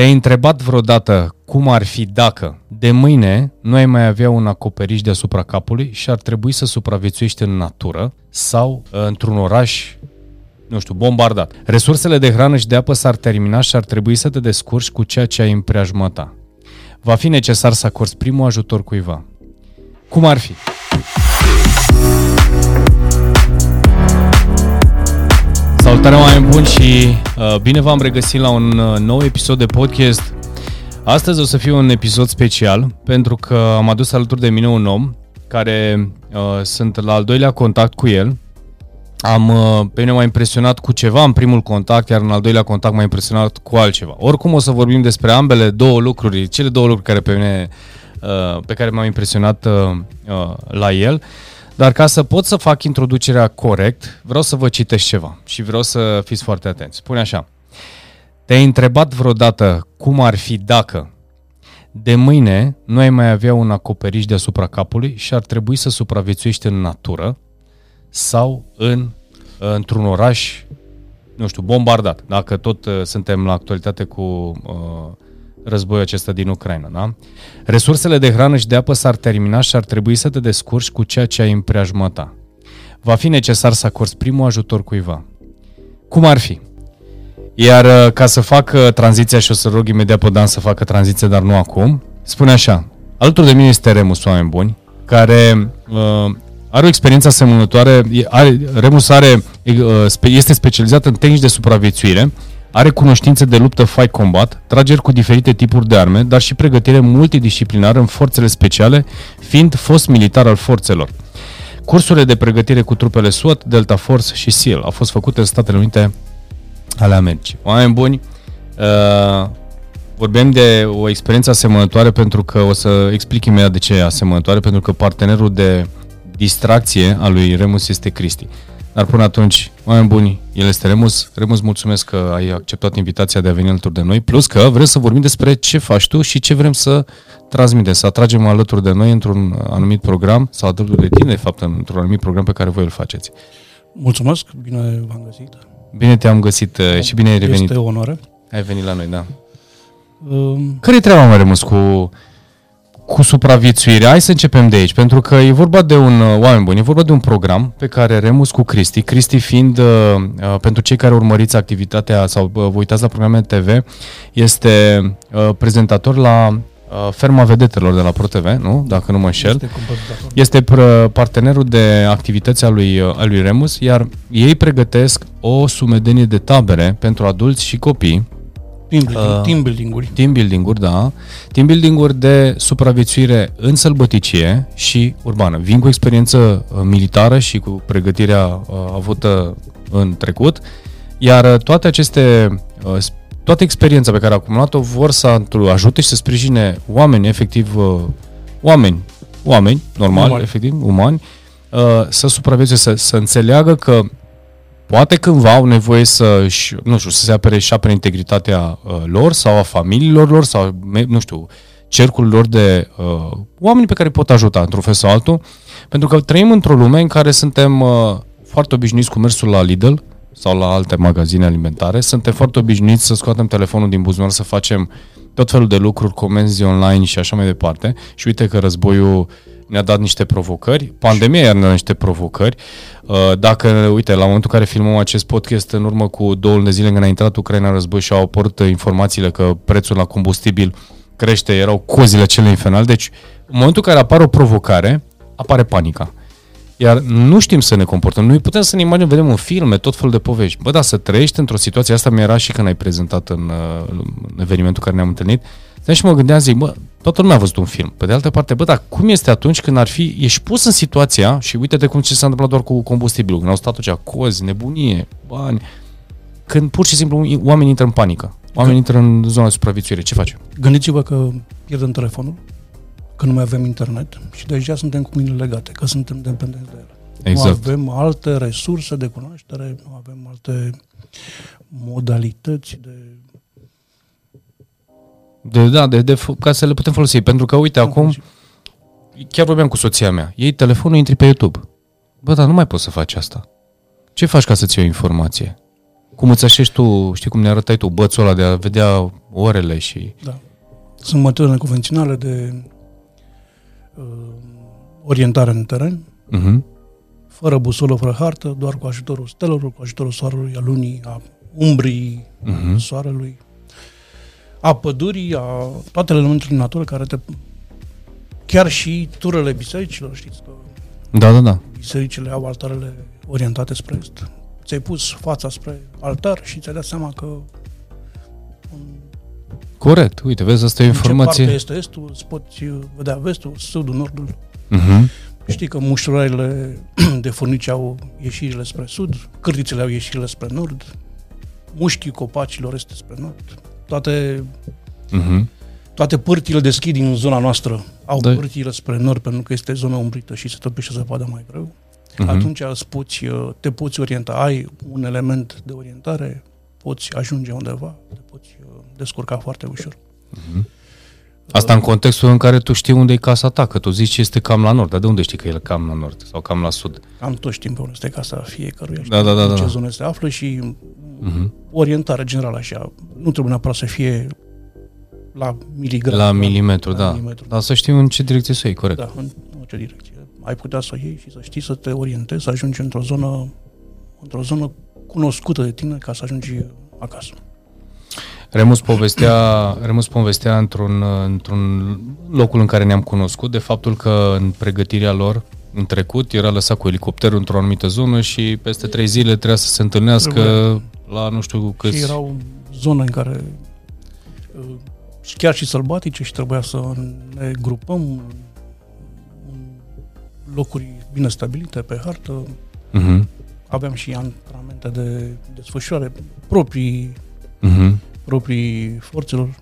Te-ai întrebat vreodată cum ar fi dacă de mâine nu ai mai avea un acoperiș deasupra capului și ar trebui să supraviețuiești în natură sau uh, într-un oraș, nu știu, bombardat. Resursele de hrană și de apă s-ar termina și ar trebui să te descurci cu ceea ce ai în preajma ta. Va fi necesar să acorzi primul ajutor cuiva. Cum ar fi? Salutare oameni buni și uh, bine v-am regăsit la un uh, nou episod de podcast. Astăzi o să fie un episod special pentru că am adus alături de mine un om care uh, sunt la al doilea contact cu el. Am, uh, pe mine m-a impresionat cu ceva în primul contact, iar în al doilea contact m-a impresionat cu altceva. Oricum o să vorbim despre ambele două lucruri, cele două lucruri care pe mine, uh, pe care m-au impresionat uh, uh, la el. Uh, dar ca să pot să fac introducerea corect, vreau să vă citesc ceva și vreau să fiți foarte atenți. Spune așa. Te-ai întrebat vreodată cum ar fi dacă de mâine nu ai mai avea un acoperiș deasupra capului și ar trebui să supraviețuiești în natură sau în, într-un oraș, nu știu, bombardat, dacă tot uh, suntem la actualitate cu uh, războiul acesta din Ucraina. Da? Resursele de hrană și de apă s-ar termina și ar trebui să te descurci cu ceea ce ai în preajma ta. Va fi necesar să acorzi primul ajutor cuiva. Cum ar fi? Iar uh, ca să fac uh, tranziția și o să rog imediat pe Dan să facă tranziție, dar nu acum, spune așa. Alături de mine este Remus, oameni buni, care uh, are o experiență asemănătoare. Are, Remus are, uh, este specializat în tehnici de supraviețuire are cunoștințe de luptă fight combat, trageri cu diferite tipuri de arme, dar și pregătire multidisciplinară în forțele speciale, fiind fost militar al forțelor. Cursurile de pregătire cu trupele SWAT, Delta Force și SEAL au fost făcute în Statele Unite ale Americii. Oameni buni, uh, vorbim de o experiență asemănătoare pentru că o să explic imediat de ce e asemănătoare, pentru că partenerul de distracție al lui Remus este Cristi. Dar până atunci, oameni buni, el este Remus. Remus, mulțumesc că ai acceptat invitația de a veni alături de noi, plus că vrem să vorbim despre ce faci tu și ce vrem să transmitem, să atragem alături de noi într-un anumit program, sau alături de tine, de fapt, într-un anumit program pe care voi îl faceți. Mulțumesc, bine v-am găsit. Bine te-am găsit uh, și bine ai revenit. Este o onoare. Ai venit la noi, da. Um... Care e treaba, mai Remus, cu cu supraviețuirea, hai să începem de aici, pentru că e vorba de un, uh, oameni buni, e vorba de un program pe care Remus cu Cristi, Cristi fiind, uh, uh, pentru cei care urmăriți activitatea sau uh, vă uitați la programe TV, este uh, prezentator la uh, Ferma Vedetelor de la ProTV, nu? Dacă nu mă înșel. Este, este partenerul de activități al lui, uh, al lui Remus, iar ei pregătesc o sumedenie de tabere pentru adulți și copii, Team, building, uh, team building-uri. Team building-uri, da. Team building-uri de supraviețuire în sălbăticie și urbană. Vin cu experiență uh, militară și cu pregătirea uh, avută în trecut, iar uh, toate aceste uh, toată experiența pe care a acumulat-o vor să ajute și să sprijine oameni, efectiv, uh, oameni, oameni, normal, umani. efectiv, umani, uh, să supraviețuie, să, să înțeleagă că Poate cândva au nevoie să, nu știu, să se apere și apere integritatea uh, lor sau a familiilor lor sau, nu știu, cercul lor de uh, oameni pe care pot ajuta într-un fel sau altul, pentru că trăim într-o lume în care suntem uh, foarte obișnuiți cu mersul la Lidl sau la alte magazine alimentare, suntem foarte obișnuiți să scoatem telefonul din buzunar, să facem tot felul de lucruri, comenzi online și așa mai departe. Și uite că războiul ne-a dat niște provocări, pandemia iar ne-a dat niște provocări. Uh, dacă, uite, la momentul în care filmăm acest podcast, în urmă cu două luni de zile când a intrat Ucraina în război și au apărut informațiile că prețul la combustibil crește, erau cozile cele infernale. Deci, în momentul în care apare o provocare, apare panica. Iar nu știm să ne comportăm. Noi putem să ne imaginăm, vedem în filme, tot felul de povești. Bă, da, să trăiești într-o situație, asta mi-era și când ai prezentat în, uh, în evenimentul care ne-am întâlnit, Stai și mă gândeam, zic, bă, toată lumea a văzut un film. Pe de altă parte, bă, dar cum este atunci când ar fi, ești pus în situația și uite de cum ce s-a întâmplat doar cu combustibilul, când au stat atunci cozi, nebunie, bani, când pur și simplu oamenii intră în panică. Oamenii intră în zona de supraviețuire. Ce facem? Gândiți-vă că pierdem telefonul, că nu mai avem internet și deja suntem cu mâinile legate, că suntem dependenți de ele. Exact. Nu avem alte resurse de cunoaștere, nu avem alte modalități de de, da, de, de, ca să le putem folosi. Pentru că, uite, acum, chiar vorbeam cu soția mea, ei telefonul, intri pe YouTube. Bă, dar nu mai poți să faci asta. Ce faci ca să-ți iei o informație? Cum îți așești tu, știi cum ne arătai tu, bățul ăla de a vedea orele și... Da. Sunt metode convenționale de uh, orientare în teren, uh-huh. fără busolă, fără hartă, doar cu ajutorul stelelor, cu ajutorul soarelui, a lunii, a umbrii uh-huh. soarelui, a pădurii, a toate elementele din natură care te... Chiar și turele bisericilor, știți că da, da, da. bisericile au altarele orientate spre est. Ți-ai pus fața spre altar și ți-ai dat seama că Corect, uite, vezi, asta e o informație. Ce parte este estul, îți poți vedea vestul, sudul, nordul. Uh-huh. Știi că mușurările de furnici au ieșirile spre sud, cârtițele au ieșirile spre nord, mușchii copacilor este spre nord. Toate, uh-huh. toate pârtile deschid din zona noastră au da. pârtile spre nord pentru că este zona umbrită și se topește zăpada mai greu. Uh-huh. Atunci îți poți, te poți orienta, ai un element de orientare, poți ajunge undeva, te poți descurca foarte ușor. Uh-huh. Asta în contextul în care tu știi unde e casa ta, că tu zici că este cam la nord, dar de unde știi că e cam la nord sau cam la sud? Am tot știm pe unde este casa fiecăruia, da, da, da, în ce da. zonă se află și uh-huh. orientare generală așa. Nu trebuie neapărat să fie la miligram. La milimetru, la, da. milimetru. Dar să știi în ce direcție să iei, corect. Da, în ce direcție. Ai putea să o iei și să știi să te orientezi, să ajungi într-o zonă, într-o zonă cunoscută de tine ca să ajungi acasă. Remus povestea, Remus povestea într-un, într-un locul în care ne-am cunoscut de faptul că în pregătirea lor în trecut era lăsat cu elicopterul într-o anumită zonă și peste trei zile trebuia să se întâlnească Trebuie. la nu știu câți... Și erau zone în care uh, chiar și sălbatice și trebuia să ne grupăm în locuri bine stabilite pe hartă. Uh-huh. Aveam și antrenamente de desfășurare proprii uh-huh proprii forțelor.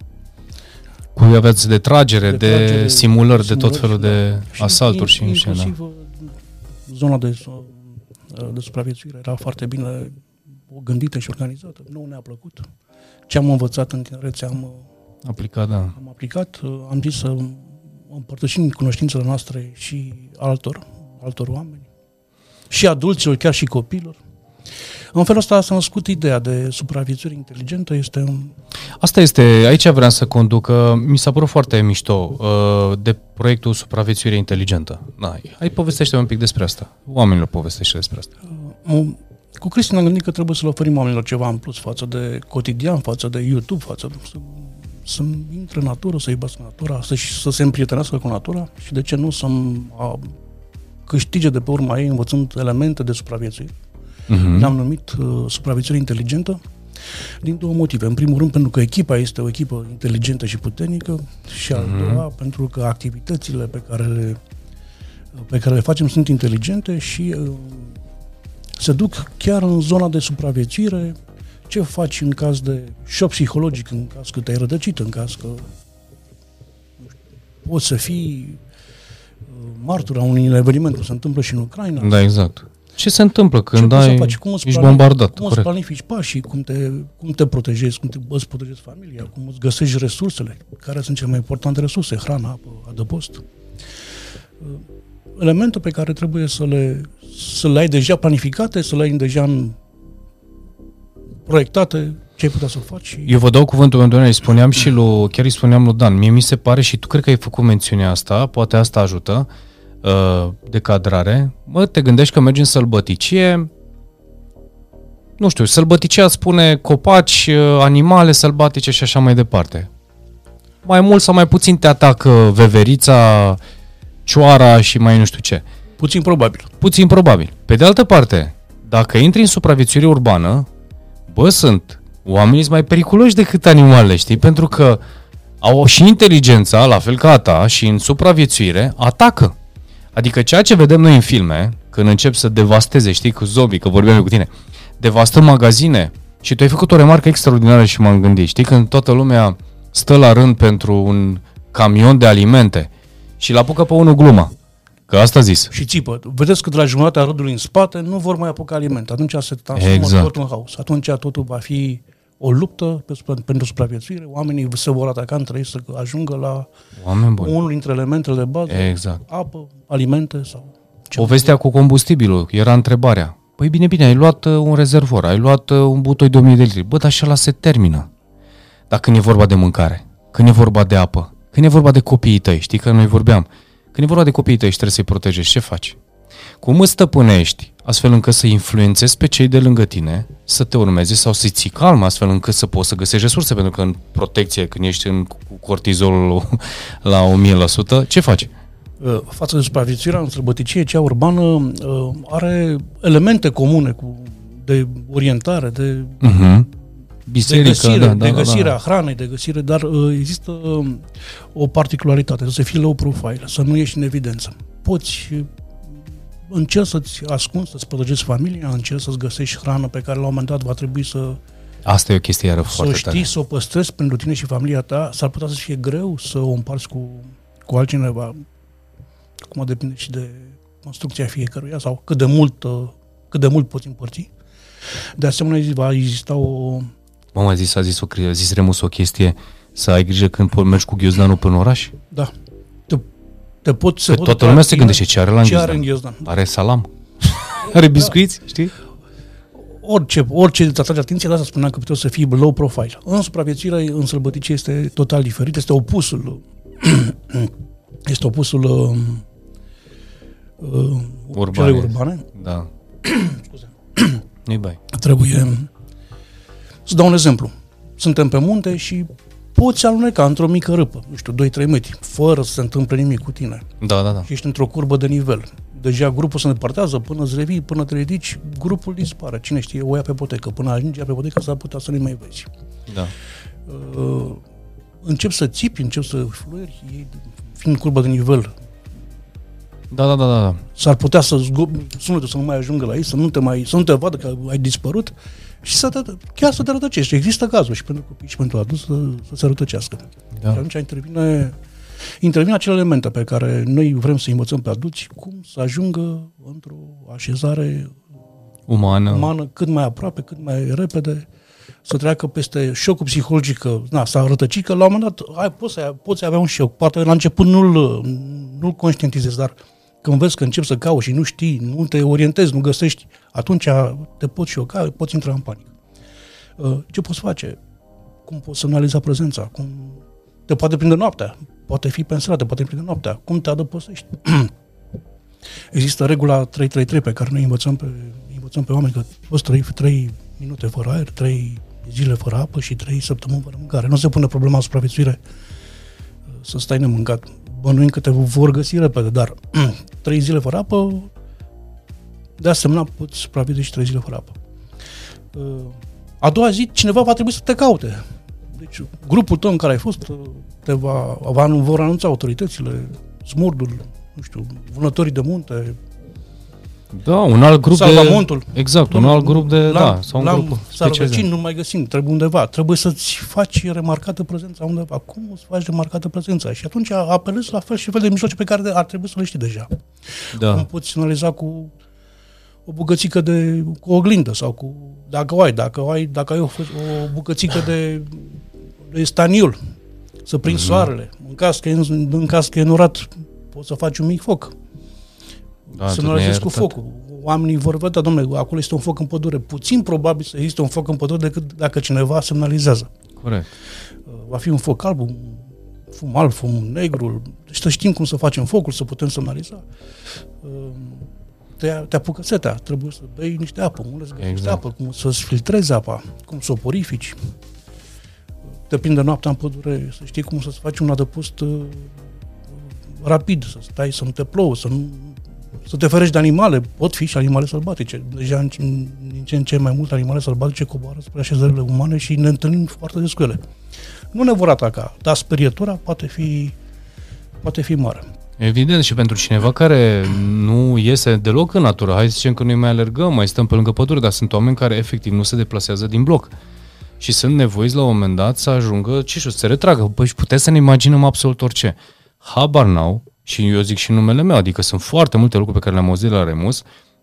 Cu aveați de tragere, de, de, tragere, de simulări, de tot felul da. de și asalturi și inclusiv da. zona de, de supraviețuire era foarte bine gândită și organizată. Nu ne-a plăcut. Ce am învățat în tinerețe am aplicat, da. Am aplicat, am zis să împărtășim cunoștințele noastre și altor, altor oameni, și adulților, chiar și copilor. În felul ăsta s-a născut ideea de supraviețuire inteligentă. Este un... Asta este, aici vreau să conduc, mi s-a părut foarte mișto uh, de proiectul Supraviețuire inteligentă. Da, hai povestește un pic despre asta. Oamenilor povestește despre asta. Uh, cu Cristi ne-am gândit că trebuie să le oferim oamenilor ceva în plus față de cotidian, față de YouTube, față de, să, să intre în natură, să iubească natura, să, să se împrietenească cu natura și de ce nu să câștige de pe urma ei învățând elemente de supraviețuire uh-huh. le-am numit uh, supraviețuire inteligentă, din două motive. În primul rând, pentru că echipa este o echipă inteligentă și puternică și al uh-huh. doua, pentru că activitățile pe care le, pe care le facem sunt inteligente și uh, se duc chiar în zona de supraviețuire. Ce faci în caz de șoc psihologic, în caz că te-ai rădăcit, în caz că poți să fii uh, martura unui eveniment, cum se întâmplă și în Ucraina. Da, exact. Ce se întâmplă când ce ai, faci? Cum ești planifici, bombardat? Cum îți planifici pașii, cum te, cum te protejezi, cum te, îți protejezi familia, cum îți găsești resursele, care sunt cele mai importante resurse, hrana, apă, adăpost. Uh, elementul pe care trebuie să le, să le ai deja planificate, să le ai deja în proiectate, ce ai putea să faci. Eu vă dau cuvântul pentru îi spuneam și lui, chiar îi spuneam lui Dan, mie mi se pare și tu cred că ai făcut mențiunea asta, poate asta ajută, Uh, de cadrare, mă, te gândești că mergi în sălbăticie, nu știu, sălbăticia spune copaci, uh, animale sălbatice și așa mai departe. Mai mult sau mai puțin te atacă veverița, cioara și mai nu știu ce. Puțin probabil. Puțin probabil. Pe de altă parte, dacă intri în supraviețuire urbană, bă, sunt oamenii mai periculoși decât animalele, știi? Pentru că au și inteligența, la fel ca a ta, și în supraviețuire, atacă. Adică ceea ce vedem noi în filme, când încep să devasteze, știi, cu zombie, că vorbeam cu tine, devastă magazine și tu ai făcut o remarcă extraordinară și m-am gândit, știi, când toată lumea stă la rând pentru un camion de alimente și l apucă pe unul gluma. Că asta zis. Și țipă. Vedeți că de la jumătatea rândului în spate nu vor mai apuca aliment. Atunci se transformă exact. totul în haos. Atunci totul va fi o luptă pentru supraviețuire, oamenii se vor ataca între ei să ajungă la Oameni buni. unul dintre elementele de bază, exact. apă, alimente sau ce Povestea cu combustibilul, era întrebarea. Păi bine, bine, ai luat uh, un rezervor, ai luat uh, un butoi de 1000 de litri. Bă, dar așa la se termină. Dar când e vorba de mâncare, când e vorba de apă, când e vorba de copiii tăi, știi că noi vorbeam, când e vorba de copiii tăi și trebuie să-i protejezi, ce faci? Cum îți stăpânești astfel încât să influențezi pe cei de lângă tine să te urmeze sau să-i ții calm astfel încât să poți să găsești resurse, pentru că în protecție, când ești în, cu cortizolul la 1000%, ce faci? Uh, față de supraviețuirea în sărbăticie, cea urbană uh, are elemente comune cu de orientare, de uh-huh. Biserică, de găsire, da, da, de găsirea da, da. hranei, de găsire, dar uh, există o particularitate, să fii low profile, să nu ieși în evidență. Poți încerci să-ți ascunzi, să-ți protejezi familia, încerci să-ți găsești hrană pe care la un moment dat va trebui să Asta e o chestie iară foarte Să o știi, să o păstrezi pentru tine și familia ta, s-ar putea să fie greu să o împarți cu, cu altcineva. Acum depinde și de construcția fiecăruia sau cât de mult, uh, cât de mult poți împărți. De asemenea, va exista o... Mama a zis, a zis, o, a zis Remus o chestie, să ai grijă când mergi cu ghiozdanul până în oraș? Da. Te, te pot, se pot toată lumea se gândește ce are la ce are în ghiozdan. Are salam. are biscuiți, da. știi? Orice, orice îți atrage atenție, de asta spuneam că puteți să fii low profile. În supraviețuire, în sălbăticie este total diferit, este opusul este opusul uh, uh, urbane. urbane. Da. Scuze. nu bai. Trebuie să dau un exemplu. Suntem pe munte și poți aluneca într-o mică râpă, nu știu, 2-3 metri, fără să se întâmple nimic cu tine. Da, da, da. Și ești într-o curbă de nivel. Deja grupul se îndepărtează, până îți revii, până te ridici, grupul dispare. Cine știe, o ia pe potecă. Până ajungi pe potecă s-ar putea să nu mai vezi. Da. Uh, încep să țipi, încep să fluieri, fiind curbă de nivel. Da, da, da, da. S-ar putea să sunetul să nu mai ajungă la ei, să nu te, mai, să nu te vadă că ai dispărut și să te, chiar să te rătăcești. Există cazul și pentru copii și pentru adulți să, să se rătăcească. Da. Și atunci intervine, intervine acele elemente pe care noi vrem să învățăm pe adulți cum să ajungă într-o așezare umană, umană cât mai aproape, cât mai repede, să treacă peste șocul psihologic, că na, s-a rătăcit, că la un moment dat ai, poți, să, poți avea un șoc. Poate la început nu-l, nu-l conștientizezi, dar când vezi că începi să cauți și nu știi, nu te orientezi, nu găsești, atunci te poți șoca, poți intra în panică. Uh, ce poți face? Cum poți semnaliza prezența? Cum te poate prinde noaptea? Poate fi pe stradă, poate prinde noaptea. Cum te adăpostești? Există regula 333 pe care noi învățăm pe, învățăm pe oameni că poți trăi 3 minute fără aer, 3 zile fără apă și 3 săptămâni fără mâncare. Nu se pune problema supraviețuire uh, să stai nemâncat bănuim că te vor găsi repede, dar trei zile fără apă, de asemenea poți supraviețui și trei zile fără apă. Uh, a doua zi, cineva va trebui să te caute. Deci, grupul tău în care ai fost, uh, te va, va, vor anunța autoritățile, smurdul, nu știu, vânătorii de munte, da, un alt grup Salvamontul. de... Exact, un alt grup de... da, sau un grup specializat. nu mai găsim, trebuie undeva. Trebuie să-ți faci remarcată prezența undeva. Cum îți faci remarcată prezența? Și atunci apelezi la fel și fel de mijloace pe care ar trebui să le știi deja. Da. Cum poți analiza cu o bucățică de cu oglindă sau cu dacă o ai, dacă o ai, dacă ai o, o bucățică de, de staniul, să prinzi mm-hmm. soarele. În caz că e, în caz că e nurat, poți să faci un mic foc da, să nu ajungi cu focul. Oamenii vor vedea, domnule, acolo este un foc în pădure. Puțin probabil să existe un foc în pădure decât dacă cineva semnalizează. Corect. Uh, va fi un foc alb, un fum alb, fum negru. Deci să știm cum să facem focul, să putem semnaliza. Uh, te, te apucă setea, trebuie să bei niște apă, unde să exact. apă, cum să-ți filtrezi apa, cum să o purifici. Te prinde noaptea în pădure, să știi cum să-ți faci un adăpost uh, rapid, să stai, să nu te plouă, să nu să te ferești de animale, pot fi și animale sălbatice. Deja în, din ce în ce mai mult animale sălbatice coboară spre așezările umane și ne întâlnim foarte des cu ele. Nu ne vor ataca, dar sperietura poate fi, poate fi mare. Evident, și pentru cineva care nu iese deloc în natură, hai să zicem că noi mai alergăm, mai stăm pe lângă pădure, dar sunt oameni care efectiv nu se deplasează din bloc și sunt nevoiți la un moment dat să ajungă, ce știu, să se retragă. Păi puteți să ne imaginăm absolut orice. Habar n-au și eu zic și numele meu, adică sunt foarte multe lucruri pe care le-am auzit la Remus,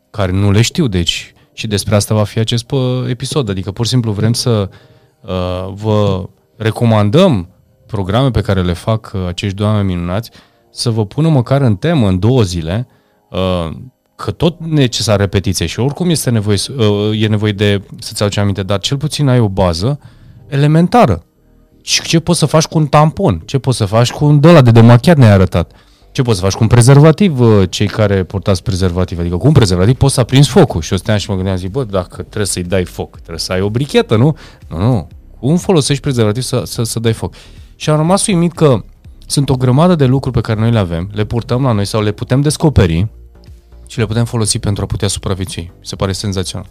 care nu le știu, deci și despre asta va fi acest episod, adică pur și simplu vrem să uh, vă recomandăm programe pe care le fac uh, acești doi oameni minunați, să vă pună măcar în temă în două zile uh, că tot necesar repetiție și oricum este nevoie, uh, e nevoie de să-ți aduci aminte, dar cel puțin ai o bază elementară. Și ce poți să faci cu un tampon? Ce poți să faci cu un ăla de demachiat ne-ai arătat? Ce poți să faci cu un prezervativ, uh, cei care portați prezervativ? Adică cu un prezervativ poți să aprinzi focul. Și eu stăteam și mă gândeam, zic, bă, dacă trebuie să-i dai foc, trebuie să ai o brichetă, nu? Nu, nu. Cum folosești prezervativ să, să, să dai foc? Și am rămas uimit că sunt o grămadă de lucruri pe care noi le avem, le purtăm la noi sau le putem descoperi și le putem folosi pentru a putea supraviețui. Mi se pare senzațional.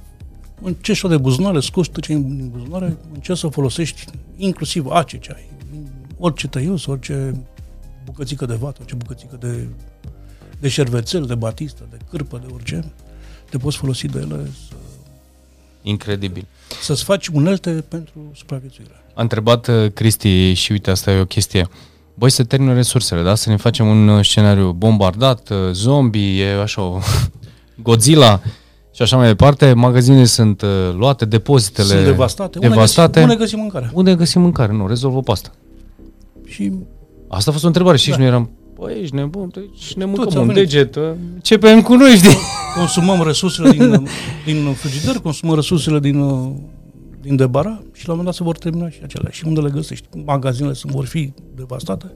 Încerci de buzunare, scoți tot ce din buzunare, încerci să folosești inclusiv ace ce ai, orice tăius, orice bucățică de vată, orice bucățică de, de șervețel, de batistă, de cârpă, de orice, te poți folosi de ele să... Incredibil. Să-ți faci unelte pentru supraviețuire. A întrebat uh, Cristi și uite, asta e o chestie. Băi, să termină resursele, da? Să ne facem un uh, scenariu bombardat, uh, zombie, e așa o Godzilla și așa mai departe. Magazinele sunt luate, depozitele sunt devastate. devastate. Unde, găsim, unde găsim mâncare? Unde găsim mâncare? Nu, rezolvă pe asta. Și Asta a fost o întrebare și da. nu eram, băi, ești nebun, și ne mâncăm un deget, ce pe cu noi, știi? Consumăm resursele din, din frigider, consumăm resursele din, din debara și la un moment dat se vor termina și acelea. Și unde le găsești? Magazinele sunt, vor fi devastate.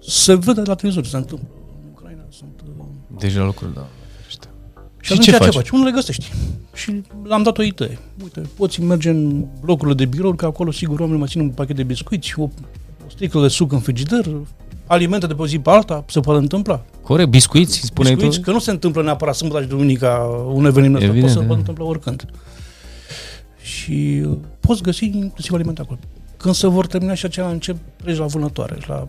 Se vede la televizor ce se întâmplă. În Ucraina sunt... Uh, Deja lucruri, da. Și, și ce faci? ce faci? Unde le găsești? Și l-am dat o idee. Uite, poți merge în blocurile de birouri, că acolo sigur oamenii mai țin un pachet de biscuiți, o o sticlă de suc în frigider, alimente de pe o zi pe alta, se poate întâmpla. Corect, biscuiți, spuneai biscuiți, tu? că nu se întâmplă neapărat sâmbătă și duminica un eveniment ăsta, poate să se întâmplă oricând. Și uh, poți găsi inclusiv alimente acolo. Când se vor termina și aceea încep treci la vânătoare, la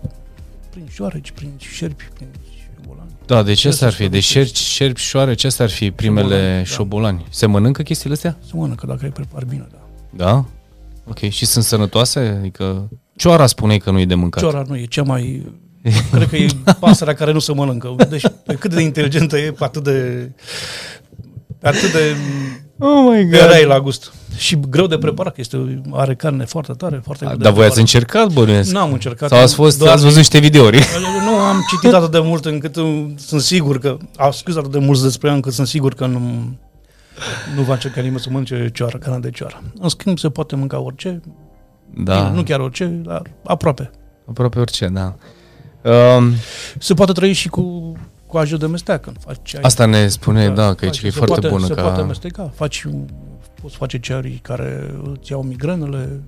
prin șoareci, prin șerpi, prin șobolani. Da, de ce ar fi? De șerpi, șerpi, șoare, ce ar fi primele șobolani, șobolani? Da. Se mănâncă chestiile astea? Se mănâncă dacă ai prepar bine, da. Da? Ok, și sunt sănătoase? Adică Cioara spune că nu e de mâncat. Cioara nu e cea mai... cred că e pasărea care nu se mănâncă. Deci pe cât de inteligentă e, pe atât de... Pe atât de... Oh my God. De la gust. Și greu de preparat, că este, are carne foarte tare, foarte greu Dar voi ați încercat, bănuiesc? N-am încercat. Sau ați, fost, ați văzut niște videouri? Nu, am citit atât de mult încât sunt sigur că... Au scris atât de mult despre ea încât sunt sigur că nu, nu va încerca nimeni să mănânce cioară, carne de cioară. În schimb, se poate mânca orice, da. Nu chiar orice, dar aproape. Aproape orice, da. Um, se poate trăi și cu, cu ajă de mesteac când faci ceai. Asta ne spune, da, da că faci, e foarte poate, bună. Se ca... poate mesteca. Faci, poți face cearii care îți iau migrenele.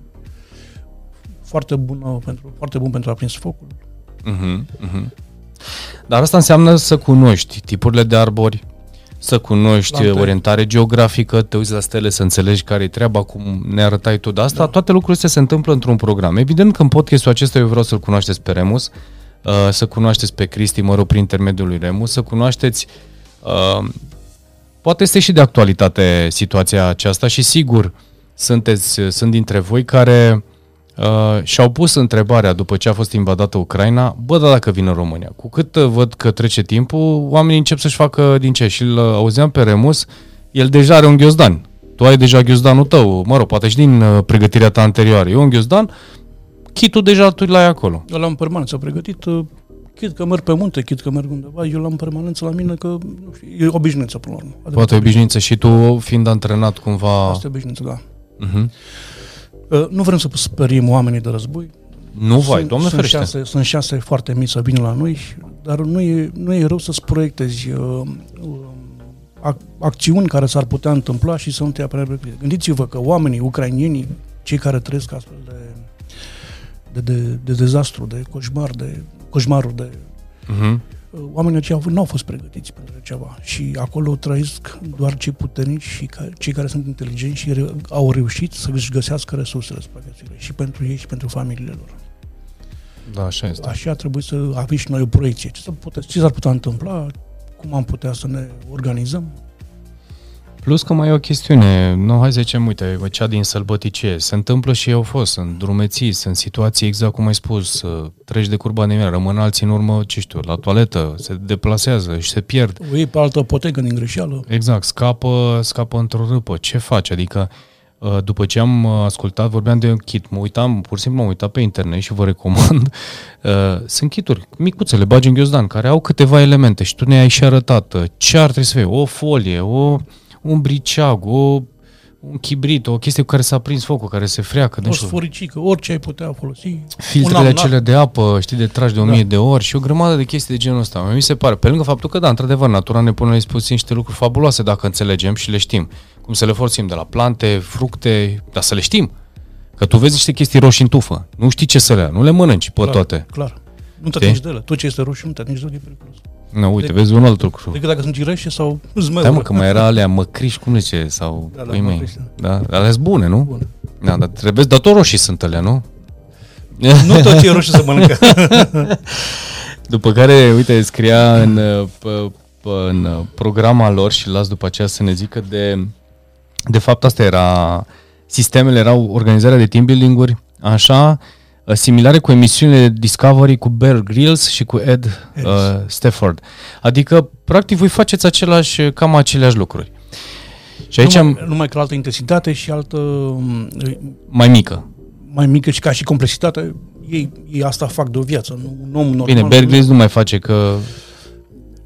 Foarte, bună pentru, foarte bun pentru a prins focul. Uh-huh, uh-huh. Dar asta înseamnă să cunoști tipurile de arbori, să cunoști Lante. orientare geografică, te uiți la stele să înțelegi care e treaba, cum ne arătai tu de asta. Da. Toate lucrurile astea se întâmplă într-un program. Evident că în podcastul acesta eu vreau să-l cunoașteți pe Remus, uh, să cunoașteți pe Cristi, mă rog, prin intermediul lui Remus, să cunoașteți uh, poate este și de actualitate situația aceasta și sigur sunteți, sunt dintre voi care Uh, și-au pus întrebarea după ce a fost invadată Ucraina, bă, da, dacă vine România. Cu cât uh, văd că trece timpul, oamenii încep să-și facă din ce. Și îl uh, auzeam pe Remus, el deja are un ghiozdan. Tu ai deja ghiozdanul tău, mă rog, poate și din uh, pregătirea ta anterioară. E un ghiozdan, chitul deja tu l-ai acolo. Eu l-am permanență pregătit, uh, chit că merg pe munte, chit că merg undeva, eu l-am permanență la mine că nu știu, e obișnuință până la urmă. Poate obișnuință și tu fiind antrenat cumva... Asta e obișnuință, da. Uh-huh. Uh, nu vrem să spărim oamenii de război. Nu vai, sunt, doamne sunt ferește. Șase, sunt șase foarte mici să vină la noi, dar nu e, nu e rău să-ți proiectezi uh, uh, acțiuni care s-ar putea întâmpla și să nu te apere. Gândiți-vă că oamenii ucrainienii, cei care trăiesc astfel de, de, de, de dezastru, de coșmar, de coșmaruri, de uh-huh oamenii aceia nu au fost pregătiți pentru ceva și acolo trăiesc doar cei puternici și cei care sunt inteligenți și au reușit să își găsească resursele supraviețuire și pentru ei și pentru familiile lor. Da, așa este. Așa trebuie să avem și noi o proiecție. Ce, s-ar putea, ce s-ar putea întâmpla, cum am putea să ne organizăm Plus că mai e o chestiune, nu, hai să zicem, uite, cea din sălbăticie, se întâmplă și au fost, sunt drumeții, sunt situații exact cum ai spus, treci de curba de mine, rămân alții în urmă, ce știu, la toaletă, se deplasează și se pierd. O iei pe altă potecă din greșeală. Exact, scapă, scapă într-o râpă, ce faci? Adică uh, după ce am ascultat, vorbeam de un kit, mă uitam, pur și simplu m-am uitat pe internet și vă recomand, sunt kituri micuțe, le bagi în ghiozdan, care au câteva elemente și tu ne-ai și arătat ce ar trebui să fie, o folie, o, un briceag, o un chibrit, o chestie cu care s-a prins focul, care se freacă. O sforicică, orice ai putea folosi. Filtrele acele de apă, știi, de tragi de o da. mie de ori și o grămadă de chestii de genul ăsta. Mi se pare, pe lângă faptul că, da, într-adevăr, natura ne pune puțin niște lucruri fabuloase dacă înțelegem și le știm. Cum să le folosim de la plante, fructe, dar să le știm. Că tu vezi niște chestii roșii în tufă, nu știi ce să le ia, nu le mănânci pe clar, toate. Clar, nu te atingi de ele. Tot ce este roșu nu te atingi de ele, e periculos. Nu, uite, de, vezi un alt lucru. Decât dacă sunt gireșe sau zmeure. Da, mă, că mai era alea măcriși, cum zice, sau da, da, mei. Da, alea sunt bune, nu? Bune. Da, dar trebuie, dar tot roșii sunt alea, nu? Nu tot ce e roșu să mănâncă. După care, uite, scria în, în programa lor și las după aceea să ne zică de... De fapt, asta era... Sistemele erau organizarea de team building-uri, așa, Uh, similare cu emisiunile Discovery cu Bear Grylls și cu Ed uh, Stafford. Adică, practic, voi faceți același, cam aceleași lucruri. Și aici numai, am... numai că altă intensitate și altă... Um, mai mică. Mai mică și ca și complexitate, ei, ei asta fac de o viață, nu un om normal. Bine, Bear Grylls nu mai face că...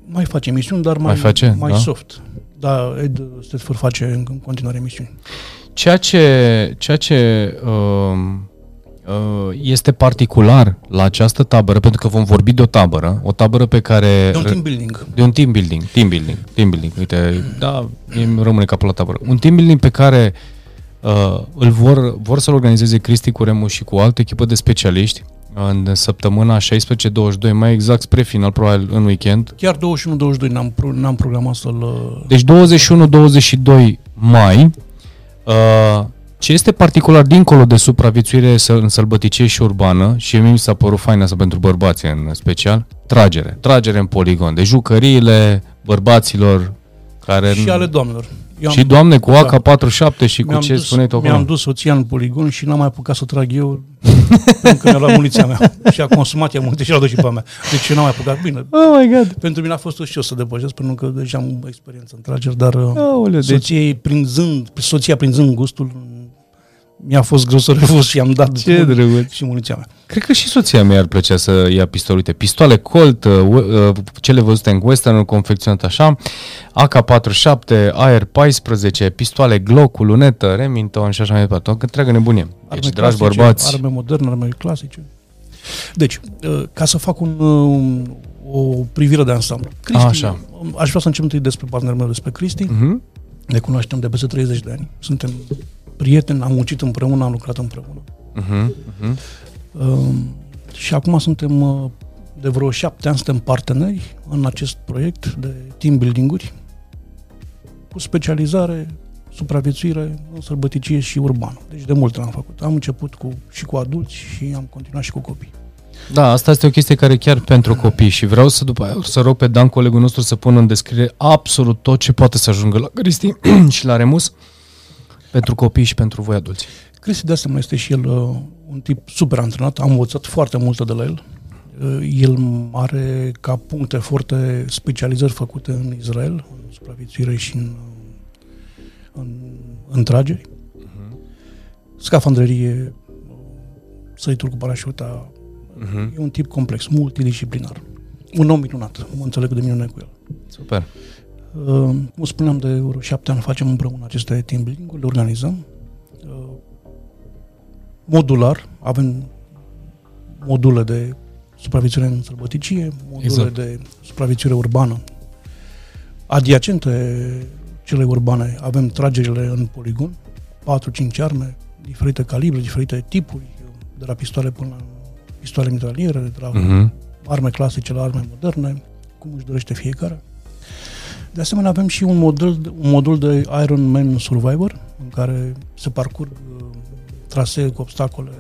Mai face emisiuni, dar mai, mai, face, mai da? soft. Da, Ed Stafford face în continuare emisiuni. Ceea ce, ceea ce uh, Uh, este particular la această tabără, pentru că vom vorbi de o tabără, o tabără pe care... De un team building. De un team building, team building, team building. Uite, da, îmi rămâne capul la tabără. Un team building pe care uh, îl vor, vor să-l organizeze Cristi cu Remu și cu o altă echipă de specialiști în săptămâna 16-22, mai exact spre final, probabil în weekend. Chiar 21-22 n-am, n-am programat să-l... Uh, deci 21-22 mai, uh, ce este particular dincolo de supraviețuire în sălbăticie și urbană, și mie mi s-a părut fain asta pentru bărbați în special, tragere. Tragere în poligon. De jucăriile bărbaților care... Și ale doamnelor. Eu și am, doamne cu AK-47 și cu ce dus, spuneai tu acolo. Mi-am dus soția în poligon și n-am mai apucat să trag eu pentru că mi-a luat muniția mea și a consumat ea multe și a dus și pe mea. Deci eu n-am mai apucat. Bine, oh my God. pentru mine a fost și eu să depășesc pentru că deja am experiență în trageri, dar Aoleu, soției deci... prinzând, soția prinzând gustul mi-a fost greu să refuz și am dat Ce drăguț. și muniția mea. Cred că și soția mea ar plăcea să ia pistole. Uite, pistole Colt, uh, uh, cele văzute în Western, confecționat așa, AK-47, AR-14, pistoale Glock, lunetă, Remington și așa mai departe. O întreagă nebunie. Deci, arme dragi clasice, bărbați... Arme moderne, arme clasice. Deci, uh, ca să fac un, o privire de ansamblu. Cristi, A, așa. Aș vrea să încep întâi despre partenerul meu, despre Cristi. Uh-huh. Ne cunoaștem de peste 30 de ani. Suntem prieteni, am muncit împreună, am lucrat împreună. Uh-huh, uh-huh. Uh, și acum suntem, uh, de vreo șapte ani, suntem parteneri în acest proiect de team building-uri cu specializare, supraviețuire în sărbăticie și urbană. Deci de mult l-am făcut. Am început cu, și cu adulți și am continuat și cu copii. Da, asta este o chestie care chiar pentru copii și vreau să după aia să rog pe Dan, colegul nostru, să pună în descriere absolut tot ce poate să ajungă la Cristi și la Remus pentru copii și pentru voi adulți. Cristi de asemenea este și el uh, un tip super antrenat, am învățat foarte multe de la el. Uh, el are ca puncte foarte specializări făcute în Israel, în supraviețuire și în, în, în trageri. Uh-huh. Scafandrerie, sărituri cu parașuta, uh-huh. e un tip complex, multidisciplinar. Un om minunat, mă înțeleg de minune cu el. Super. Uh, cum spuneam, de vreo șapte ani facem împreună aceste team building le organizăm. Uh, modular, avem module de supraviețuire în sălbăticie, module exact. de supraviețuire urbană. Adiacente cele urbane avem tragerile în poligon, 4-5 arme, diferite calibre, diferite tipuri, de la pistoale până la pistoale mitraliere, de la uh-huh. arme clasice la arme moderne, cum își dorește fiecare. De asemenea, avem și un modul, un modul de Iron Man Survivor, în care se parcurg uh, trasee cu obstacole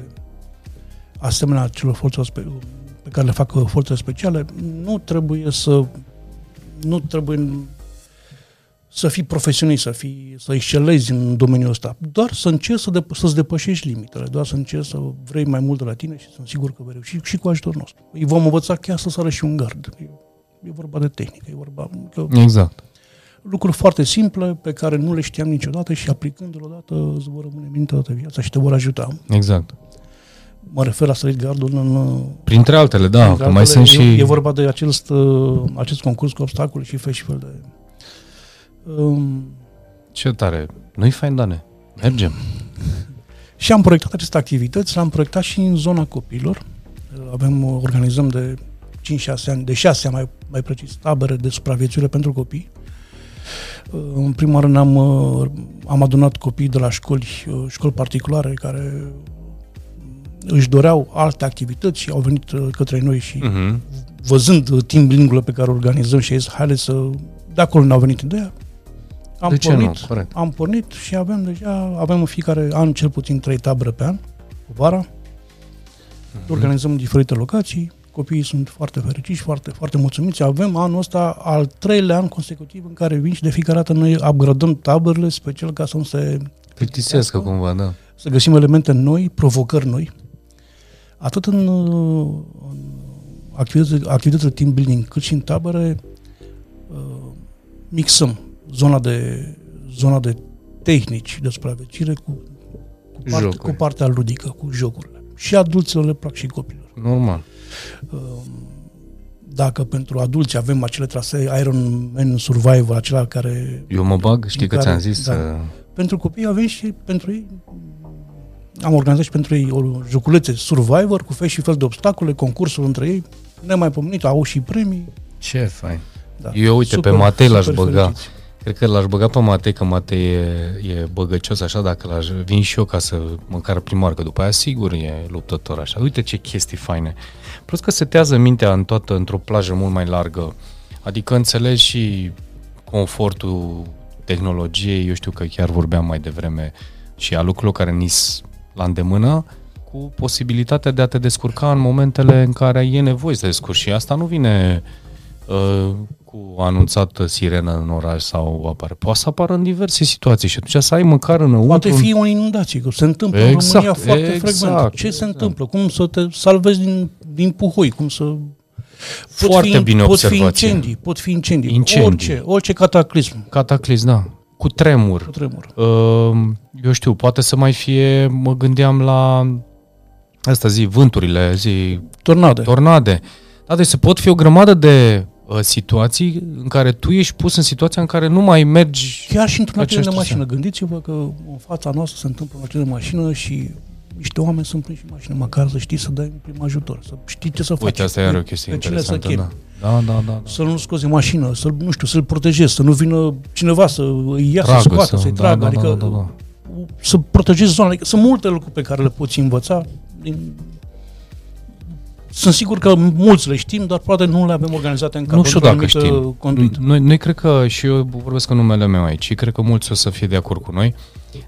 asemenea celor forțe pe care le fac uh, forțele speciale. Nu trebuie să nu trebuie să fii profesionist, să, fii, să excelezi în domeniul ăsta, doar să încerci să dep- să-ți depășești limitele, doar să încerci să vrei mai mult de la tine și sunt sigur că vei reuși și cu ajutorul nostru. Îi vom învăța chiar să sară și un gard. E, e vorba de tehnică, e vorba... Că exact lucruri foarte simple pe care nu le știam niciodată și aplicându-le odată îți vor rămâne minte toată viața și te vor ajuta. Exact. Mă refer la Street Gardul în... Printre altele, da, printre că altele, mai sunt și... E vorba de acest, acest concurs cu obstacole și fel și fel de... Um, Ce tare! Nu-i fain, Dane. Mergem. și am proiectat aceste activități, le-am proiectat și în zona copiilor. Avem, organizăm de 5-6 ani, de 6 ani mai, mai precis, tabere de supraviețuire pentru copii. În primul rând am, am adunat copii de la școli, școli particulare care își doreau alte activități și au venit către noi și uh-huh. văzând team building pe care organizăm și zis, haideți să... De acolo ne-au venit ideea. Am de pornit, ce nu? Corect. Am pornit și avem deja, avem în fiecare an cel puțin trei tabere pe an, cu vara. Uh-huh. Organizăm în diferite locații copiii sunt foarte fericiți, foarte, foarte mulțumiți. Avem anul ăsta al treilea an consecutiv în care vin și de fiecare dată noi upgradăm taberele special ca să nu se... Plictisească cumva, da. Să găsim elemente noi, provocări noi. Atât în, în activitățile, activitățile team building, cât și în tabere, uh, mixăm zona de, zona de tehnici de supraviețuire cu, cu, parte, cu partea ludică, cu jocurile. Și adulților le plac și copilor. Normal. Ehm, dacă pentru adulți avem acele trasee Iron Man Survivor, acela care... Eu mă bag, știi că care, ți-am zis da, să... Pentru copii avem și pentru ei am organizat și pentru ei o joculețe Survivor cu fel și fel de obstacole, concursuri între ei, nemaipomenit, au și premii. Ce fain. Da. Eu, uite, super, pe Matei l-aș băga. Fericiți. Cred că l-aș băga pe Matei, că Matei e, e băgăcios așa, dacă l-aș vin și eu ca să măcar primar, că după aia sigur e luptător așa. Uite ce chestii faine. Plus că setează mintea în toată, într-o plajă mult mai largă. Adică înțelegi și confortul tehnologiei, eu știu că chiar vorbeam mai devreme și a lucrurilor care ni la îndemână, cu posibilitatea de a te descurca în momentele în care e nevoie să te descurci. Și asta nu vine uh, cu anunțată sirenă în oraș sau apare. Poate să apară în diverse situații și atunci să ai măcar înăuntru... Poate fi o inundație, că se întâmplă exact, în România foarte exact, frecvent. Ce exact. se întâmplă? Cum să te salvezi din, din puhoi? Cum să... Pot foarte fi, bine pot observație. Fi incendii, pot fi incendii. incendii. Orice, orice cataclism. Cataclism, da. Cu tremur. Cu tremur. Uh, eu știu, poate să mai fie, mă gândeam la asta zi, vânturile, zi... Tornade. Tornade. Da, deci se pot fi o grămadă de Uh, situații în care tu ești pus în situația în care nu mai mergi... Chiar și într-un accident de mașină. Gândiți-vă că în fața noastră se întâmplă un accident de mașină și niște oameni sunt prinși în mașină, măcar să știi să dai un prim ajutor, să știi ce să faci. Uite, asta e o chestie pe interesantă, da. Da, da, da, da. Să nu scoți mașină, să nu știu, să-l protejezi, să nu vină cineva să îi ia, tragă, să scoată, să, să-i da, tragă, da, adică da, da, da. să protejezi zona. Adică sunt multe lucruri pe care le poți învăța din sunt sigur că mulți le știm, dar poate nu le avem organizate în cap. Nu știu dacă știm. Noi, noi cred că, și eu vorbesc în numele meu aici, cred că mulți o să fie de acord cu noi.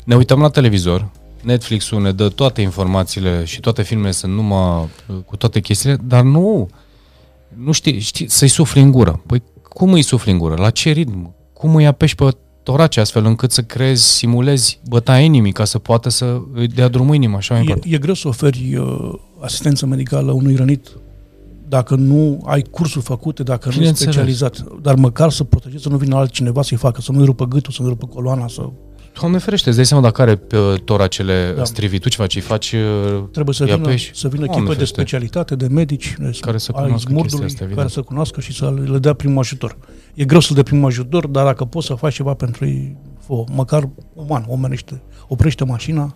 Ne uităm la televizor, Netflix-ul ne dă toate informațiile și toate filmele sunt numai cu toate chestiile, dar nu, nu știi, știi să-i sufli în gură. Păi cum îi sufli în gură? La ce ritm? Cum îi apeși pe torace astfel încât să creezi, simulezi bătaia inimii ca să poată să îi dea drumul inima, așa mai e, e greu să oferi uh, asistență medicală unui rănit dacă nu ai cursuri făcute, dacă nu ești specializat, dar măcar să protejezi, să nu vină altcineva să-i facă, să nu-i rupă gâtul, să nu-i rupă coloana, să... Doamne ferește, îți dai seama dacă are pe toracele da. strivit, tu ce faci? faci uh, Trebuie să vină, să vină echipe de specialitate, de medici, care să cunoască murdului, asta, care să cunoască și să le dea primul ajutor. E greu să-l dea primul ajutor, dar dacă poți să faci ceva pentru ei, fă, măcar uman, omenește, oprește mașina,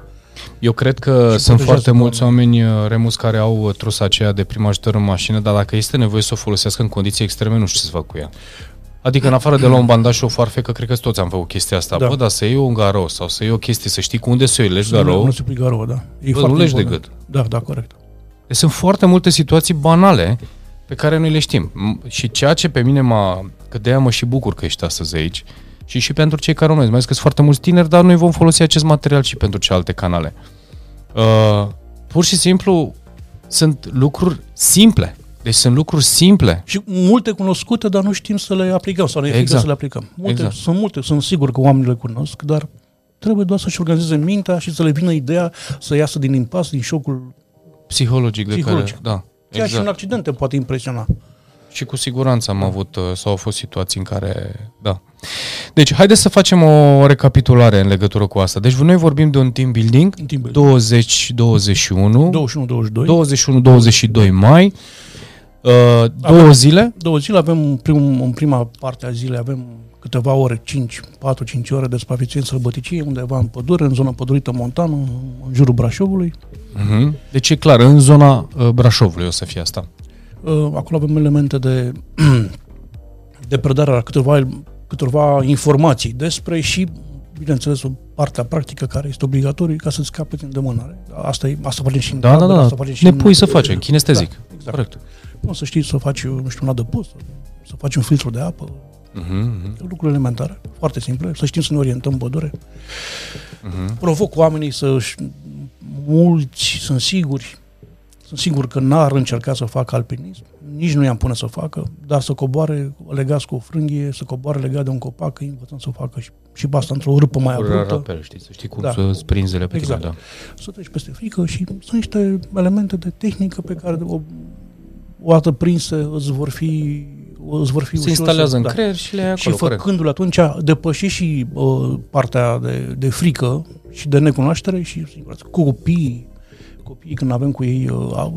eu cred că sunt foarte mulți oameni, uh, Remus, care au uh, trusa aceea de prim ajutor în mașină, dar dacă este nevoie să o folosească în condiții extreme, nu știu ce să fac cu ea. Adică în afară de la un bandaj și o farfecă, cred că toți am făcut chestia asta. Da. Bă, dar să iei un garou sau să iei o chestie, să știi cu unde să o iei, legi garou. Nu se pui garou, da. E Bă, nu legi de gât. Da, da, corect. Deci sunt foarte multe situații banale pe care noi le știm. Și ceea ce pe mine m-a... Că de aia mă și bucur că ești astăzi aici, și și pentru cei care urmăresc. Mai că sunt foarte mulți tineri, dar noi vom folosi acest material și pentru celelalte canale. Uh, pur și simplu sunt lucruri simple. Deci sunt lucruri simple. Și multe cunoscute, dar nu știm să le aplicăm sau nu e exact. să le aplicăm. Multe, exact. Sunt multe, sunt sigur că oamenii le cunosc, dar trebuie doar să-și organizeze mintea și să le vină ideea să iasă din impas, din șocul psihologic, psihologic. de care, da. Chiar exact. și un accident te poate impresiona. Și cu siguranță am avut uh, sau au fost situații în care, da. Deci, haideți să facem o recapitulare în legătură cu asta. Deci, noi vorbim de un team building, team building. 20-21, 21-22 mai, uh, două avem, zile. Două zile, avem în, prim, în prima parte a zilei, avem câteva ore, 5, 4-5 ore de supraviețuire în sălbăticie, undeva în pădure, în zona pădurită montană, în jurul Brașovului. Uh-huh. Deci e clar, în zona uh, Brașovului o să fie asta. Uh, acolo avem elemente de, de predare la câteva, câteva informații despre și, bineînțeles, o partea practică care este obligatorie ca să-ți capete îndemânare. Asta, e, asta facem și în Da, tabără, da, da. Asta facem și ne pui să facem, kinestezic. Da, exact. Corect. Nu să știi să faci, nu știu, un adăpost, să faci un filtru de apă, Uh-huh. Lucruri elementare, foarte simple, să știm să ne orientăm pădure. Uh-huh. Provoc oamenii să mulți sunt siguri, sunt sigur că n-ar încerca să facă alpinism, nici nu i-am pune să facă, dar să coboare legați cu o frânghie, să coboare legat de un copac, îi învățăm să facă și, și pe asta într-o râpă mai abruptă. Rapel, știți, să știi cum da. să sprinzele pe exact. tine, da. Să treci peste frică și sunt niște elemente de tehnică pe care o, o dată prinse îți vor fi îți vor fi Se instalează să, în da. creier și le acolo, Și făcându-l atunci depășești și uh, partea de, de frică și de necunoaștere și cu copiii, copiii când avem cu ei uh,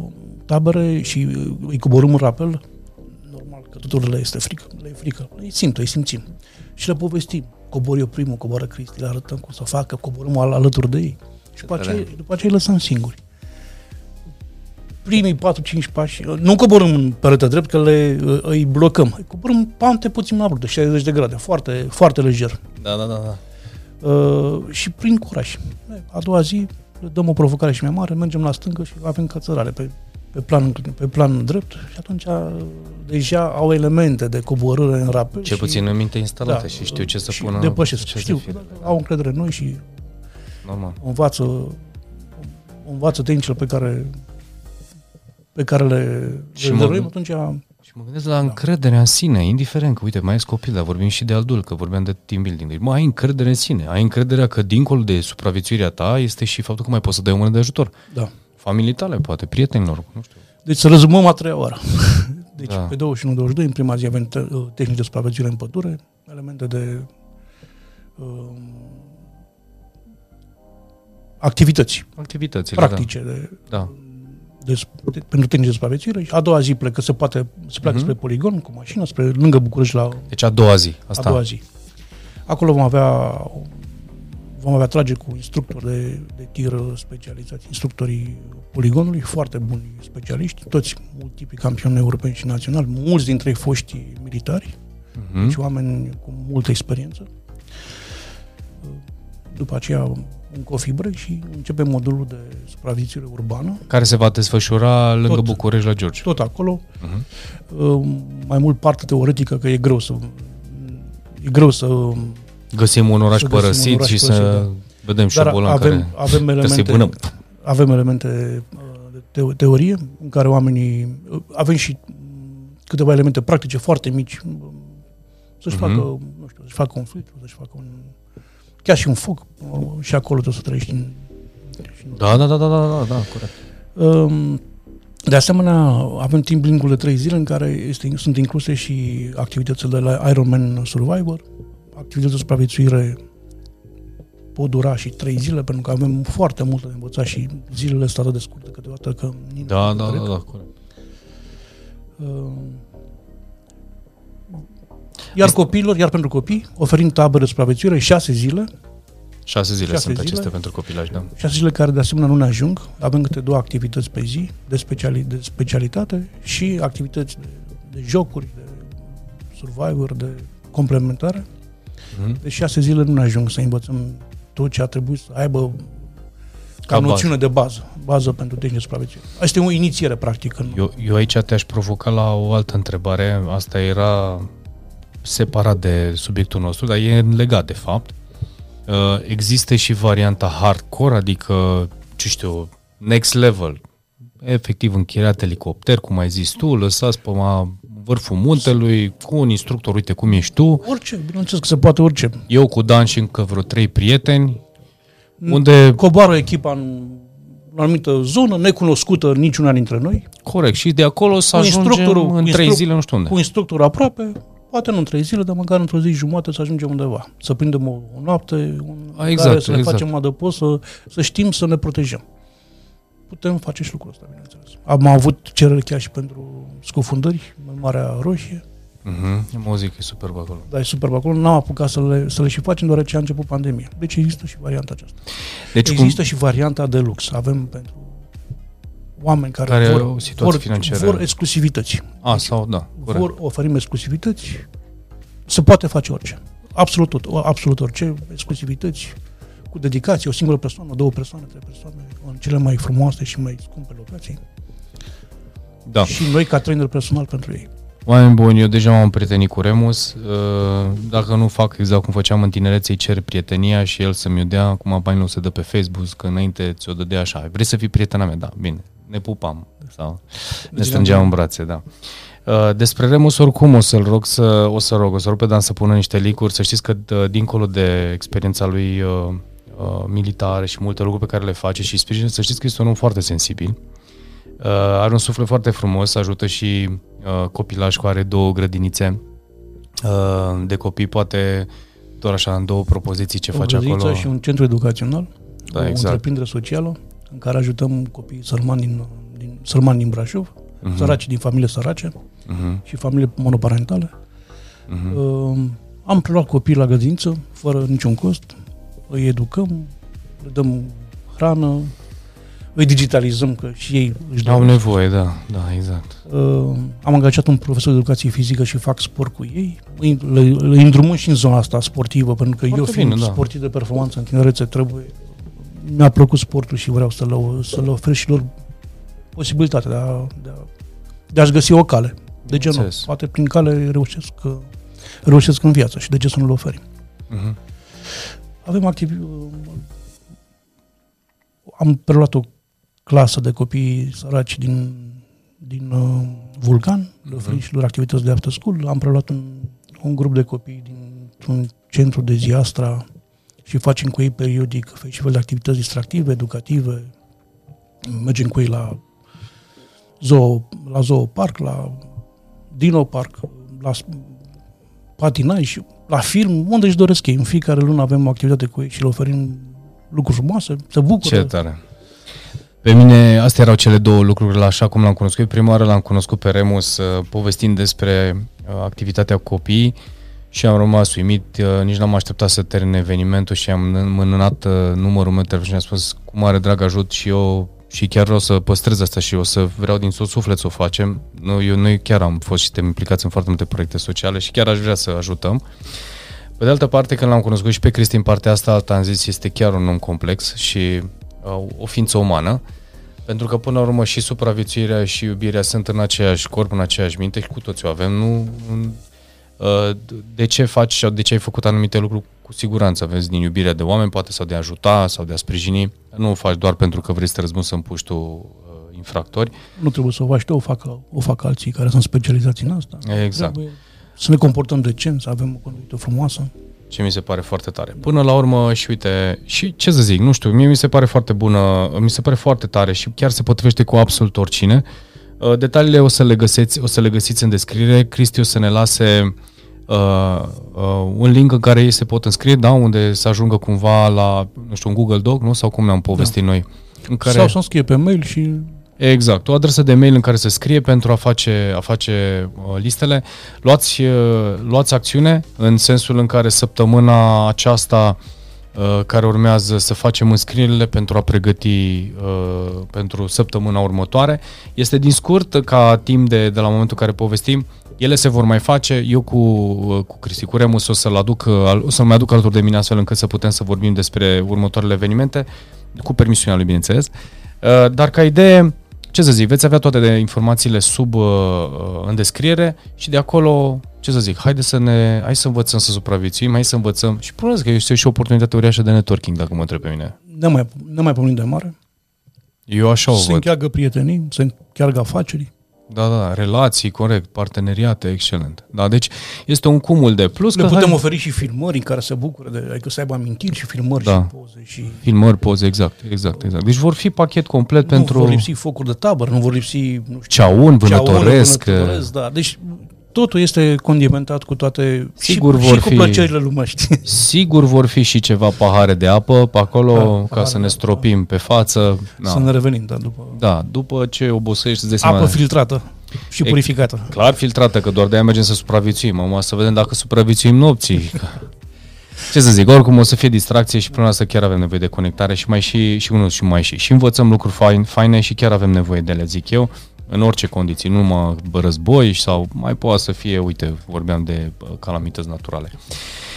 tabere și uh, îi coborâm în rapel, normal că tuturor le este frică, le e frică, îi simt, îi simțim. Și le povestim. Cobor eu primul, coboară Cristi, le arătăm cum să facă, coborâm al, alături de ei. Și după aceea, după aceea îi lăsăm singuri primii 4-5 pași, nu coborâm în perete drept, că le, îi blocăm. Coborâm pante puțin mai de 60 de grade, foarte, foarte lejer. Da, da, da. da. Uh, și prin curaj. A doua zi dăm o provocare și mai mare, mergem la stângă și avem cățărare pe, pe, plan, pe plan drept și atunci deja au elemente de coborâre în rapel. Ce puțin în minte instalate da, și știu ce să și pună. Depășesc, ce știu, au încredere în noi și Normal. învață învață tehnicile pe care pe care le și rezervăm, mă, atunci... Și mă gândesc la da. încrederea în sine, indiferent că, uite, mai ești copil, dar vorbim și de adult, că vorbeam de team building. Deci, mă, ai încredere în sine, ai încrederea că dincolo de supraviețuirea ta este și faptul că mai poți să dai o mână de ajutor. Da. Familii tale, poate, prietenilor, nu știu. Deci să rezumăm a treia oară. Deci da. pe 21-22, în prima zi avem te- uh, tehnici de supraviețuire în pădure, elemente de um, activități. Activități, practice. Da. De, da de, de, pentru tehnici de supraviețuire și a doua zi plecă, se poate, se pleacă uh-huh. spre poligon cu mașina, spre lângă București la... Deci a doua zi, asta. A doua zi. Acolo vom avea vom avea trage cu instructori de, de tir specializați, instructorii poligonului, foarte buni specialiști, toți multipli campioni europeni și naționali, mulți dintre ei foști militari, uh-huh. deci oameni cu multă experiență. După aceea un coffee break și începe modulul de supraviețuire urbană. Care se va desfășura lângă tot, București la George. Tot acolo. Uh-huh. Mai mult parte teoretică, că e greu să e greu să găsim un oraș părăsit un oraș și părăsit, să da. vedem și Dar avem, care avem elemente, avem elemente uh, de teorie în care oamenii uh, avem și câteva elemente practice foarte mici să-și uh-huh. facă, nu știu, să-și facă un filtru, să-și facă un chiar și un foc, și acolo trebuie să trăiești în... Da, da, da, da, da, da, da corect. Um, de asemenea, avem timp building de trei zile în care este, sunt incluse și activitățile de la Ironman Survivor, activități de supraviețuire pot dura și trei zile, pentru că avem foarte multe de învățat și zilele sunt atât de scurte câteodată că... Da, da, da, da, corect. Uh, iar copiilor, iar pentru copii, oferim tabere de supraviețuire șase zile. Șase zile șase sunt zile, acestea pentru copilaj, da. Șase zile care de asemenea nu ne ajung. Avem câte două activități pe zi de, speciali, de specialitate și activități de, de jocuri, de survivor, de complementare. Mm-hmm. De șase zile nu ne ajung să învățăm tot ce a trebuit să aibă ca, ca noțiune bază. de bază, bază pentru tehnică supraviețuire. Asta e o inițiere, practic. Eu, eu aici te-aș provoca la o altă întrebare. Asta era separat de subiectul nostru, dar e legat de fapt. Uh, există și varianta hardcore, adică, ce știu, next level, efectiv închiriat elicopter, cum ai zis tu, lăsați pe vârful muntelui cu un instructor, uite cum ești tu. Orice, bineînțeles că se poate orice. Eu cu Dan și încă vreo trei prieteni, unde... Coboară echipa în o anumită zonă, necunoscută niciuna dintre noi. Corect. Și de acolo să ajungem în trei zile, nu știu unde. Cu instructor aproape, poate nu în trei zile, dar măcar într-o zi jumătate să ajungem undeva. Să prindem o, o noapte, un exact, care să ne exact. facem adăpost, să, să știm să ne protejăm. Putem face și lucrul ăsta, bineînțeles. Am avut cereri chiar și pentru scufundări în Marea Roșie. Uh-huh. Mă zic că e superb acolo. Da, e superb acolo. N-am apucat să le, să le și facem, deoarece a început pandemia. Deci există și varianta aceasta. Deci există cum... și varianta de lux. Avem pentru oameni care, care vor, o vor, financiară. vor exclusivități. A, deci sau, da, corect. Vor, oferim exclusivități. Se poate face orice. Absolut tot, absolut orice. Exclusivități cu dedicație, o singură persoană, două persoane, trei persoane, în cele mai frumoase și mai scumpe locații. Da. Și noi ca trainer personal pentru ei. Oameni buni, eu deja m-am prietenit cu Remus. Uh, dacă nu fac exact cum făceam în tinerețe, îi cer prietenia și el să-mi o dea. Acum banii nu se dă pe Facebook, că înainte ți-o dădea așa. Vrei să fii prietena mea? Da, bine. Ne pupam sau ne strângeam în brațe, da. Uh, despre Remus oricum o să-l rog să, o să rog, o să rog pe Dan să pună niște licuri, să știți că uh, dincolo de experiența lui uh, uh, militară și multe lucruri pe care le face și sprijin, să știți că este un om foarte sensibil. Uh, are un suflet foarte frumos, ajută și uh, copilaj cu are două grădinițe uh, de copii, poate doar așa în două propoziții ce o face acolo. și un centru educațional, da, o exact. întreprindere socială în care ajutăm copiii sărmani din, din, sărmani din Brașov, uh-huh. săraci din familie sărace uh-huh. și familie monoparentale. Uh-huh. Uh, am preluat copii la grădiniță, fără niciun cost, îi educăm, le dăm hrană, îi digitalizăm, că și ei își Au nevoie, da, da, exact. Uh, am angajat un profesor de educație fizică și fac sport cu ei. Îi, le, le îndrumăm și în zona asta sportivă, pentru că Foarte eu fiind bine, da. sportiv de performanță în tinerețe, trebuie... Mi-a plăcut sportul și vreau să le, să le ofer și lor posibilitatea de, a, de, a, de a-și găsi o cale. De ce nu? Poate prin cale reușesc, reușesc în viață și de ce să nu le oferim. Uh-huh. Avem activi... Am preluat o clasă de copii săraci din, din uh, Vulcan, le oferim uh-huh. și lor activități de after school. Am preluat un, un grup de copii dintr-un centru de zi Astra și facem cu ei periodic fel de activități distractive, educative. Mergem cu ei la zoo, la zooparc, la dino park, la patinaj, la film, unde își doresc ei. În fiecare lună avem o activitate cu ei și le oferim lucruri frumoase, se bucură. Ce tare! Pe mine, astea erau cele două lucruri, așa cum l-am cunoscut. Prima oară l-am cunoscut pe Remus uh, povestind despre uh, activitatea copiii și am rămas uimit, uh, nici n-am așteptat să termine evenimentul și am mânănat numărul meu telefon și am spus cu mare drag ajut și eu și chiar vreau să păstrez asta și o să vreau din tot suflet să o facem. Noi, eu, noi chiar am fost și suntem implicați în foarte multe proiecte sociale și chiar aș vrea să ajutăm. Pe de altă parte, când l-am cunoscut și pe Cristi în partea asta, alta am zis, este chiar un om complex și o ființă umană, pentru că până la urmă și supraviețuirea și iubirea sunt în aceeași corp, în aceeași minte și cu toți o avem. Nu, uh, de ce faci sau de ce ai făcut anumite lucruri, cu siguranță vezi din iubirea de oameni, poate sau de a ajuta sau de a sprijini. Nu o faci doar pentru că vrei să te răzbuni să împuși tu uh, infractori. Nu trebuie să o faci tu, o fac, o fac alții care sunt specializați în asta. Exact. Trebuie să ne comportăm decent, să avem o conduită frumoasă ce mi se pare foarte tare. Până la urmă, și uite, și ce să zic, nu știu, mie mi se pare foarte bună, mi se pare foarte tare și chiar se potrivește cu absolut oricine. Uh, detaliile o să le găsiți, o să le găsiți în descriere. Cristi o să ne lase uh, uh, un link în care ei se pot înscrie, da, unde să ajungă cumva la, nu știu, un Google Doc, nu? Sau cum ne-am povestit da. noi. În care... Sau să înscrie pe mail și Exact, o adresă de mail în care se scrie pentru a face, a face uh, listele. Luați, uh, luați acțiune în sensul în care săptămâna aceasta uh, care urmează să facem înscrierile pentru a pregăti uh, pentru săptămâna următoare. Este din scurt, ca timp de, de la momentul în care povestim, ele se vor mai face, eu cu, uh, cu Cristi cu Remus o să-l aduc, uh, o să-l mai aduc alături de mine astfel încât să putem să vorbim despre următoarele evenimente, cu permisiunea lui, bineînțeles. Uh, dar ca idee, ce să zic, veți avea toate de informațiile sub uh, uh, în descriere și de acolo, ce să zic, haide să ne, hai să învățăm să supraviețuim, hai să învățăm și probabil că este și o oportunitate uriașă de networking, dacă mă întreb pe mine. Nu mai, nu mai pomenim de mare. Eu așa o se văd. încheagă prietenii, se încheagă afaceri, Da, da, da, relații, corect, parteneriate, excelent. Da, deci este un cumul de plus. Le că putem hai... oferi și filmări în care se bucură, de, adică să aibă amintiri și filmări da. și poze. Și... Filmări, poze, exact, exact, exact. Deci vor fi pachet complet nu pentru... Nu vor lipsi focuri de tabără, nu vor lipsi... Nu știu, ceaun, vânătoresc. Ceaun, vânătoresc, da. Deci totul este condimentat cu toate sigur și, vor și cu fi, plăcerile lumești. Sigur vor fi și ceva pahare de apă pe acolo da, ca să ne stropim apă. pe față. Da. Să ne revenim, da, după... Da, după ce obosești, îți Apă filtrată și purificată. E, clar filtrată, că doar de-aia mergem să supraviețuim. Acum să vedem dacă supraviețuim nopții. Ce să zic, oricum o să fie distracție și până să chiar avem nevoie de conectare și mai și, și unul și mai și. Și învățăm lucruri faine, faine și chiar avem nevoie de ele, zic eu în orice condiții, nu numai război sau mai poate să fie, uite, vorbeam de calamități naturale.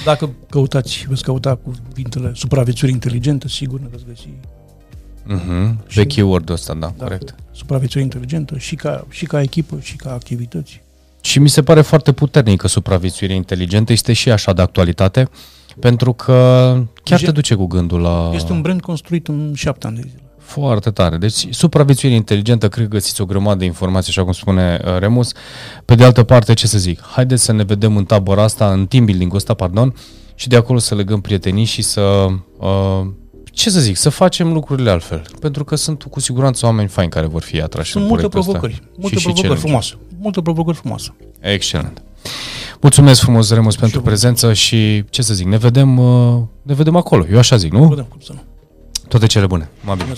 Dacă căutați, veți căuta cuvintele supraviețuire inteligentă, sigur ne veți găsi. Uh-huh. Și, Vechi word ăsta, da, da, corect. Supraviețuire inteligentă și ca, și ca echipă și ca activități. Și mi se pare foarte puternic că supraviețuire inteligentă este și așa de actualitate, pentru că chiar te duce cu gândul la... Este un brand construit în șapte ani de zile. Foarte tare. Deci, supraviețuire inteligentă, cred că găsiți o grămadă de informații, așa cum spune uh, Remus. Pe de altă parte, ce să zic, haideți să ne vedem în tabăra asta, în team building ăsta, pardon, și de acolo să legăm prietenii și să, uh, ce să zic, să facem lucrurile altfel. Pentru că sunt cu siguranță oameni faini care vor fi atrași Sunt în multe provocări, ăsta. multe și provocări și frumoase. Multe provocări frumoase. Excelent. Mulțumesc frumos, Remus, pentru și prezență și, ce să zic, ne vedem, uh, ne vedem acolo. Eu așa zic, nu? Ne vedem, cum să nu. Toate cele bune. Mă bine.